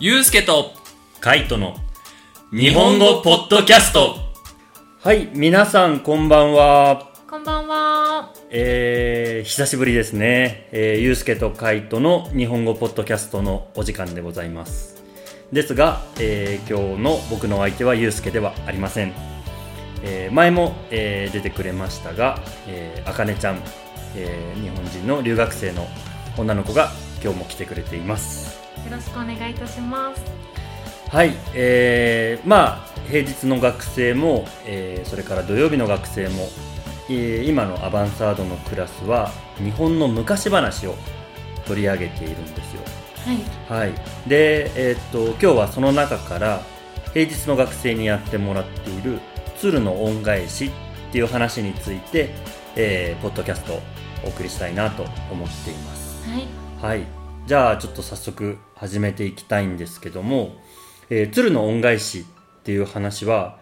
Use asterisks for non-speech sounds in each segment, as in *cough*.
ゆうすけとカイトの日本語ポッドキャスト。はい皆さんこんばんは。こんばんは。えー、久しぶりですね、えー、ゆうすけとカイトの日本語ポッドキャストのお時間でございます。ですが、えー、今日の僕の相手はゆうすけではありません、えー、前も、えー、出てくれましたが、えー、あかねちゃん、えー、日本人の留学生の女の子が今日も来てくれていますよろしくお願いいたします。はい、えー、まあ平日の学生も、えー、それから土曜日の学生も、えー、今のアバンサードのクラスは日本の昔話を取り上げているんですよ。はい。はい、で、えーっと今日はその中から平日の学生にやってもらっている鶴の恩返しっていう話について、えー、ポッドキャストをお送りしたいなと思っています。はい。はい。じゃあちょっと早速始めていきたいんですけども、えー、鶴の恩返しっていう話は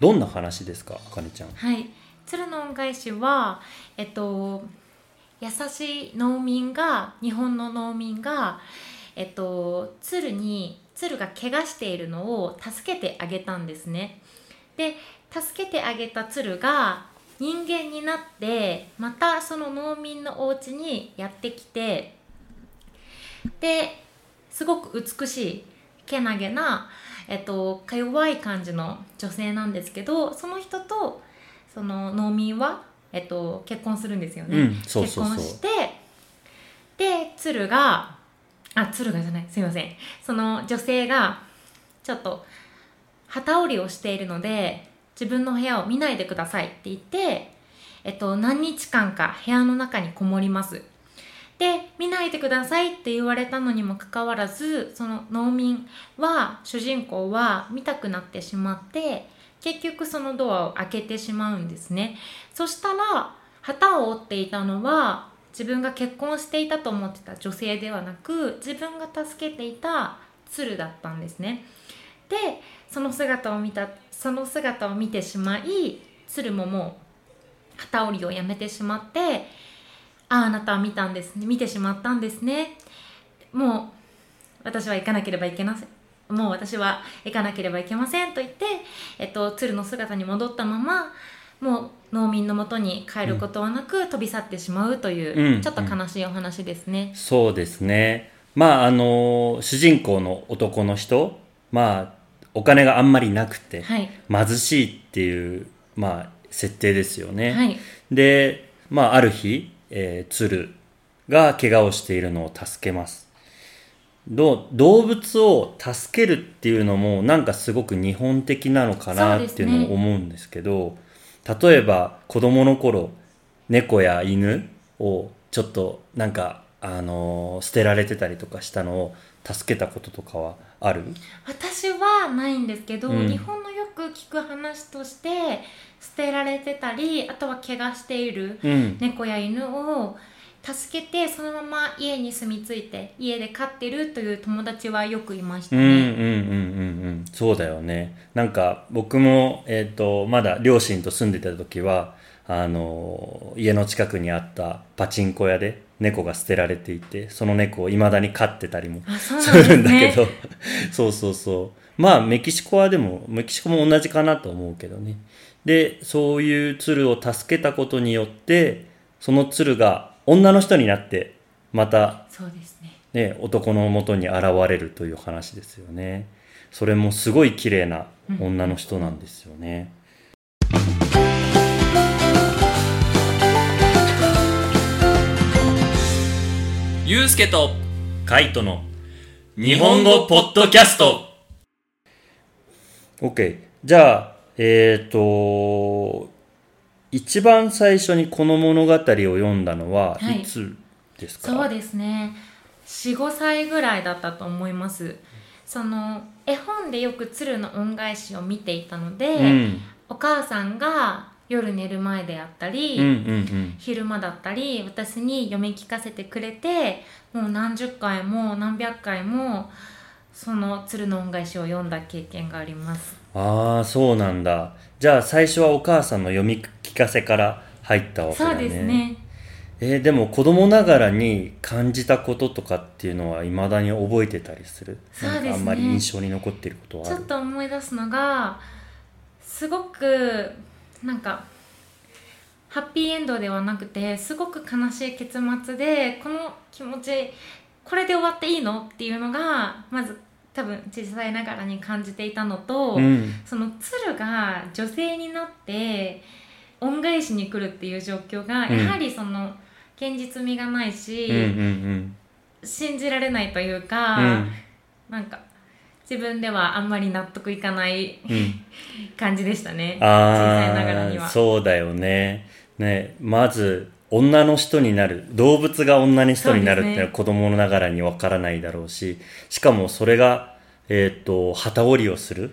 どんな話ですか、あかねちゃん？はい。鶴の恩返しは、えっと、優しい農民が、日本の農民が、えっと、鶴に、鶴が怪我しているのを助けてあげたんですね。で、助けてあげた鶴が人間になって、またその農民のお家にやってきて、ですごく美しいけなげな、えっと、か弱い感じの女性なんですけどその人とその農民は、えっと、結婚するんですよね、うんそうそうそう。結婚してで鶴があ鶴がじゃないすいません。その女性がちょっと旗織りをしているので自分の部屋を見ないでくださいって言って、えっと、何日間か部屋の中にこもりますで見ないでくださいって言われたのにもかかわらずその農民は主人公は見たくなってしまって結局そのドアを開けてしまうんですね。そしたら旗を折っていたのは自分が結婚していたと思ってた女性ではなく自分が助けていた鶴だったんですね。でその姿を見たその姿を見てしまい鶴ももう旗織りをやめてしまってあああなたは見たんですね。見てしまったんですね。もう私は行かなければいけません。もう私は行かなければいけませんと言って、えっと、鶴の姿に戻ったままもう農民のもとに帰ることはなく、飛び去ってしまうという、うん。ちょっと悲しいお話ですね、そうですね。まあ、あの、主人公の男の人、まあ、お金があんまりなくて、はい。貧しいっていう、まあ、設定ですよね。はい。で、まあ、ある日、えー、鶴が怪我をしているのを助けます。どう動物を助けるっていうのもなんかすごく日本的なのかなっていうのを思うんですけど、例えば子供の頃、猫や犬をちょっとなんか、あのー捨てられてたりとかしたのを助けたこととかはある？私はないんですけど、うん。日本のよく聞く話として捨てられてたりあとは怪我しているうん。猫や犬を助けてそのまま家に住み着いて家で飼ってるという友達はよくいましたうんうんうんうんね、うん。そうだよね。なんか僕も、えっとまだ両親と住んでた時はあの家の近くにあったパチンコ屋で猫が捨てられていてその猫を未だに飼ってたりもするんだけねど。*laughs* そうそうそうまあメキシコはでもメキシコも同じかなと思うけどねでそういう鶴を助けたことによってその鶴が女の人になってまたそうですねね、男のもとに現れるという話ですよね。それもすごい綺麗な女の人なんですよね。ゆうすけとカイトの日本語ポッドキャスト OK。じゃあ、えっ、と、一番最初にこの物語を読んだのははいいつですか、そうですね45歳ぐらいだったと思いますその絵本でよく鶴の恩返しを見ていたので、うん。お母さんが夜寝る前であったり、うんうんうん。昼間だったり私に読み聞かせてくれてもう何十回も何百回もその鶴の恩返しを読んだ経験があります。ああ、そうなんだ。じゃあ最初はお母さんの読み聞かせから入ったわけだね。そうですね。えーでも子供ながらに感じたこととかっていうのは未だに覚えてたりする？そうですね。あんまり印象に残っていることはちょっと思い出すのがすごくなんかハッピーエンドではなくてすごく悲しい結末でこの気持ちこれで終わっていいの？っていうのがまず多分小さいながらに感じていたのと、うん。その鶴が女性になって恩返しに来るっていう状況がうん。やはりその現実味がないし、うんうん信じられないというか、うん。なんか自分ではあんまり納得いかないうん。う *laughs* ん感じでしたね。小さいながらには。そうだよね。ねまず女の人になる動物が女の人になるっていうのは子供ながらにわからないだろうししかもそれがえっ、と旗織りをするっ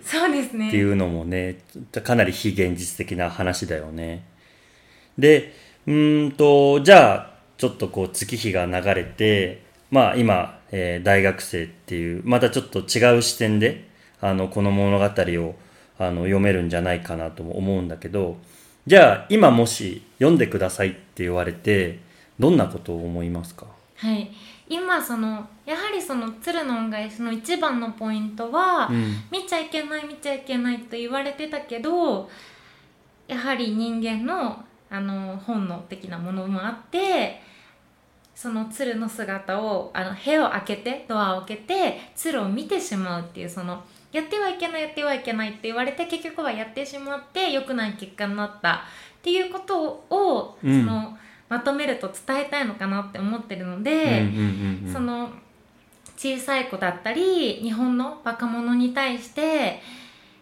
ていうのもねかなり非現実的な話だよね。でうーんとじゃあちょっとこう月日が流れてまあ今、えー大学生っていうまたちょっと違う視点であのこの物語をあの読めるんじゃないかなとも思うんだけどじゃあ今もし読んでくださいって言われてどんなことを思いますか？はい。今そのやはりその鶴の恩返しの一番のポイントは、うん。見ちゃいけない見ちゃいけないと言われてたけどやはり人間のあの本能的なものもあってその鶴の姿をあの部屋を開けてドアを開けて鶴を見てしまうっていうそのやってはいけないやってはいけないって言われて結局はやってしまって良くない結果になったっていうことを、うん。そのまとめると伝えたいのかなって思ってるので。うんうんうんうんその小さい子だったり日本の若者に対して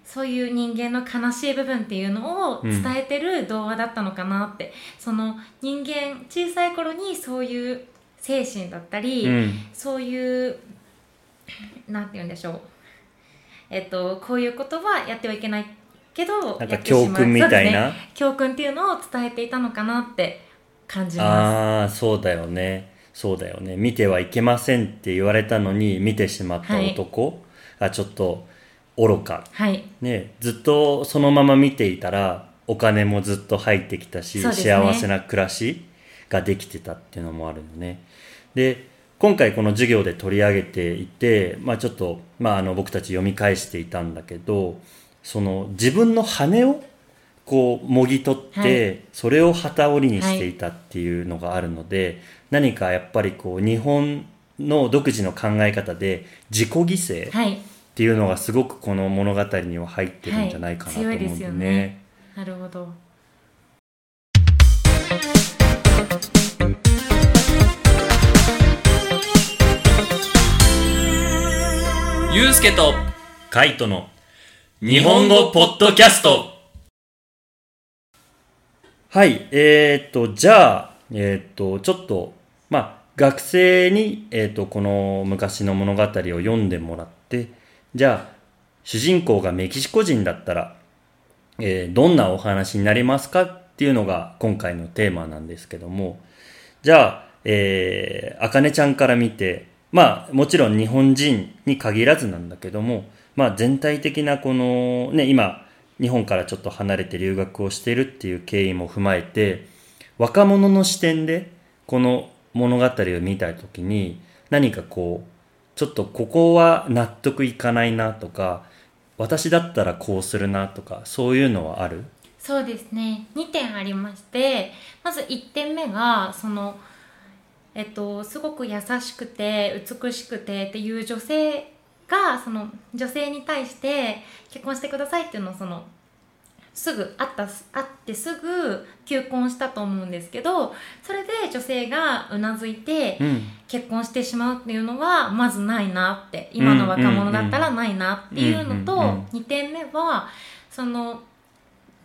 そういう人間の悲しい部分っていうのを伝えてる動画だったのかなって、その人間小さい頃にそういう精神だったり、うん。そういうなんて言うんでしょうえっとこういうことはやってはいけないけどなんか教訓みたいそうですね。な、教訓っていうのを伝えていたのかなって感じます。ああそうだよね。そうだよね。見てはいけませんって言われたのに見てしまった男がちょっと愚か、はい。ね、ずっとそのまま見ていたらお金もずっと入ってきたし、ね。幸せな暮らしができてたっていうのもあるのね。で今回この授業で取り上げていて、まあ、ちょっと、まあ、あの僕たち読み返していたんだけどその自分の羽をこうもぎ取って、はい。それを旗織りにしていたっていうのがあるので、何かやっぱりこう日本の独自の考え方で自己犠牲、はい。っていうのがすごくこの物語には入ってるんじゃないかなと思うんだよね。はい。強いですよね。なるほどゆうすけとカイトの日本語ポッドキャスト。はい、えー、っと、じゃあ、えー、っと、ちょっと、まあ、学生に、えー、っと、この昔の物語を読んでもらって、じゃあ、主人公がメキシコ人だったら、えーどんなお話になりますかっていうのが今回のテーマなんですけども、じゃあ、えー、あかねちゃんから見て、まあ、もちろん日本人に限らずなんだけども、まあ、全体的なこの、ね、今、日本からちょっと離れて留学をしているっていう経緯も踏まえて、若者の視点で、この物語を見たときに、何かこう、ちょっとここは納得いかないなとか、私だったらこうするなとか、そういうのはある？そうですね。2点ありましてまず1点目がそのえっとすごく優しくて美しくてっていう女性がその女性に対して結婚してくださいっていうのをそのすぐ会った会ってすぐ求婚したと思うんですけどそれで女性がうなずいてうん。結婚してしまうっていうのはまずないなって今の若者だったらないなっていうのとうんうんうん2点目はその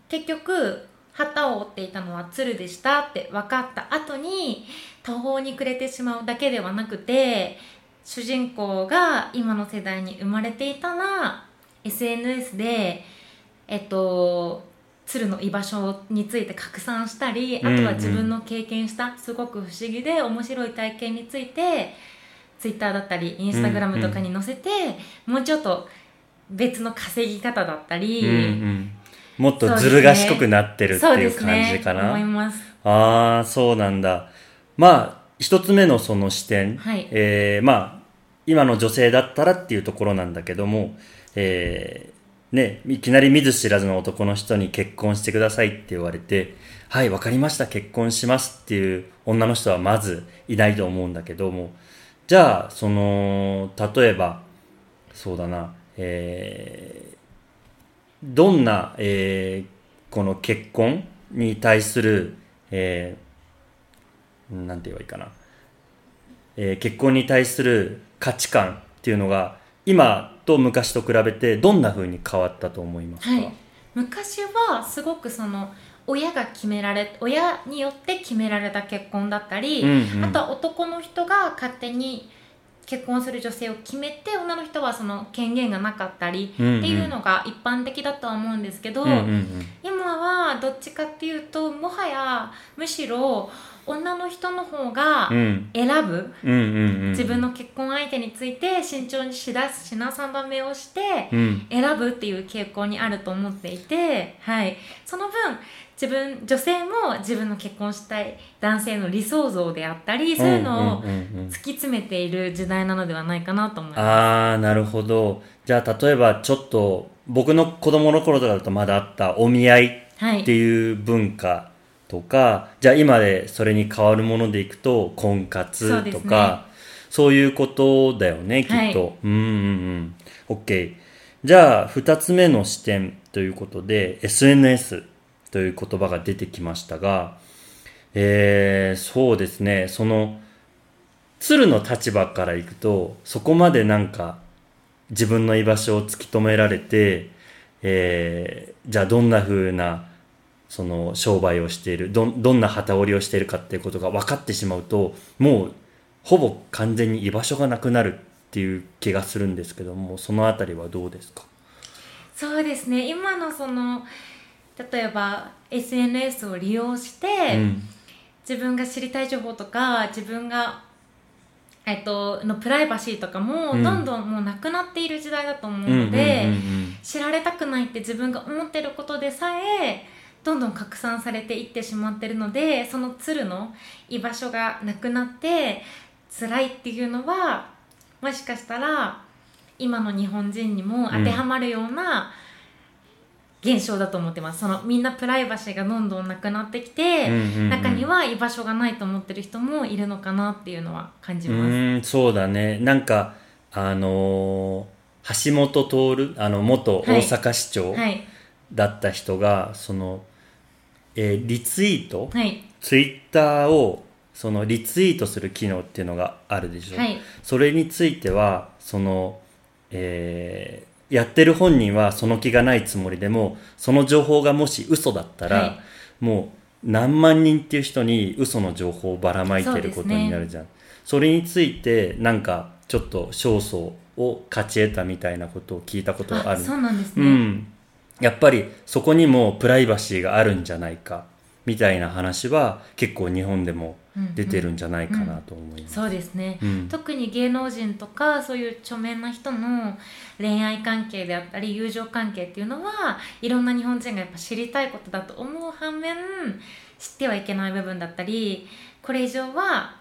結局旗を折っていたのは鶴でしたって分かった後に途方に暮れてしまうだけではなくて主人公が今の世代に生まれていたら SNS でえっと鶴の居場所について拡散したりあとは自分の経験したすごく不思議で面白い体験について Twitter だったりインスタグラムとかに載せて、もうちょっと別の稼ぎ方だったり、うんうん。もっとずる賢くなってるっていう感じかな。思いますああ、そうなんだ。まあ一つ目のその視点、はい。えーまあ今の女性だったらっていうところなんだけども、えーね、いきなり見ず知らずの男の人に結婚してくださいって言われて、はい、わかりました、結婚しますっていう女の人はまずいないと思うんだけども、じゃあ、その、例えば、そうだな、えーどんな、えーこの結婚に対する、えーなんて言えばいいかな、えー結婚に対する価値観っていうのが今と昔と比べてどんな風に変わったと思いますか、はい、昔はすごくその親が決められ親によって決められた結婚だったり、うんうん。あとは男の人が勝手に結婚する女性を決めて女の人はその権限がなかったりっていうのが一般的だとは思うんですけど、今はどっちかっていうともはやむしろ女の人の方がうん。選ぶ、自分の結婚相手について慎重にしだす品定めをして、うん。選ぶっていう傾向にあると思っていて、はい、その分自分女性も自分の結婚したい男性の理想像であったりそういうのをんうんうんうん。突き詰めている時代なのではないかなと思います。ああなるほど。じゃあ例えばちょっと僕の子供の頃とかだとまだあったお見合いはいっていう文化とか、じゃあ今でそれに変わるものでいくと婚活とかそう,、いうことだよねきっと、はいうんうんうん。OK じゃあ2つ目の視点ということで SNS という言葉が出てきましたがえー、そうですね。その鶴の立場からいくとそこまでなんか自分の居場所を突き止められて、えーじゃあどんな風なその商売をしているどんどんな旗織りをしているかっていうことが分かってしまうともうほぼ完全に居場所がなくなるっていう気がするんですけどもそのあたりはどうですか？そうですね。今のその例えば SNS を利用して、うん。自分が知りたい情報とか自分がえっと、のプライバシーとかもうん。どんどんもうなくなっている時代だと思ううんうんうんので、うん。知られたくないって自分が思ってることでさえどんどん拡散されていってしまってるのでその鶴の居場所がなくなって辛いっていうのはもしかしたら今の日本人にも当てはまるような現象だと思ってます、そのみんなプライバシーがどんどんなくなってきて、うんうんうん。中には居場所がないと思ってる人もいるのかなっていうのは感じうます。そうだね。なんかあのー橋本徹あの元大阪市長はい。だった人が、その、えーリツイート、はい。ツイッターをそのリツイートする機能っていうのがあるでしょ、はい。それについてはその、えーやってる本人はその気がないつもりでもその情報がもし嘘だったら、はい。もう何万人っていう人に嘘の情報をばらまいてることになるじゃん。そ,、れについてなんかちょっと勝訴を勝ち得たみたいなことを聞いたことがある。あそうなんですうね、ん、やっぱりそこにもプライバシーがあるんじゃないかみたいな話は結構日本でも出てるんじゃないかなと思います。そうですね、うん。特に芸能人とかそういう著名な人の恋愛関係であったり友情関係っていうのはいろんな日本人がやっぱ知りたいことだと思う反面知ってはいけない部分だったりこれ以上は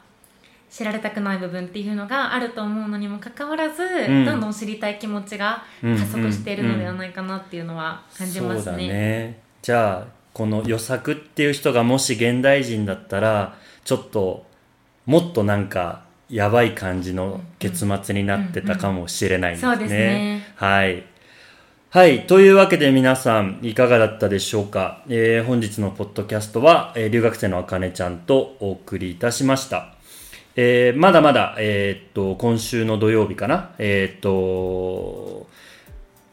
知られたくない部分っていうのがあると思うのにもかかわらず、ん。どんどん知りたい気持ちが加速しているのではないかなっていうのは感じますそうだね。ね。じゃあこの予作っていう人がもし現代人だったらちょっともっとなんかやばい感じの結末になってたかもしれないですね。そうですねはい。はい。というわけで皆さんいかがだったでしょうか、えー本日のポッドキャストは、えー留学生のあかねちゃんとお送りいたしました。えーまだまだ、えーっと、今週の土曜日かな？えーっと、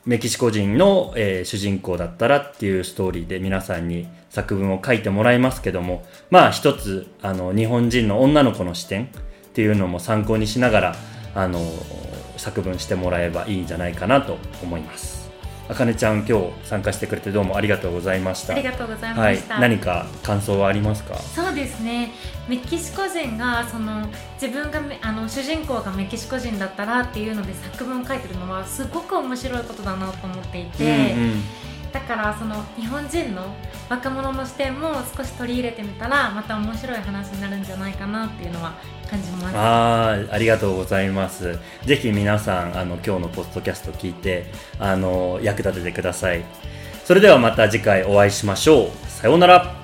メキシコ人の、えー主人公だったらっていうストーリーで皆さんに作文を書いてもらいますけども、まあ一つ、あの、日本人の女の子の視点っていうのも参考にしながら、あの、作文してもらえばいいんじゃないかなと思います。あかねちゃん今日参加してくれてどうもありがとうございました。ありがとうございはいました。。何か感想はありますか？そうですねメキシコ人がその自分がめあの主人公がメキシコ人だったらっていうので作文を書いてるのはすごく面白いことだなと思っていて、うんうんだからその日本人の若者の視点も少し取り入れてみたらまた面白い話になるんじゃないかなっていうのは感じます。ああありがとうございます。ぜひ皆さんあの今日のポッドキャスト聞いてあの役立ててください。それではまた次回お会いしましょう。さようなら。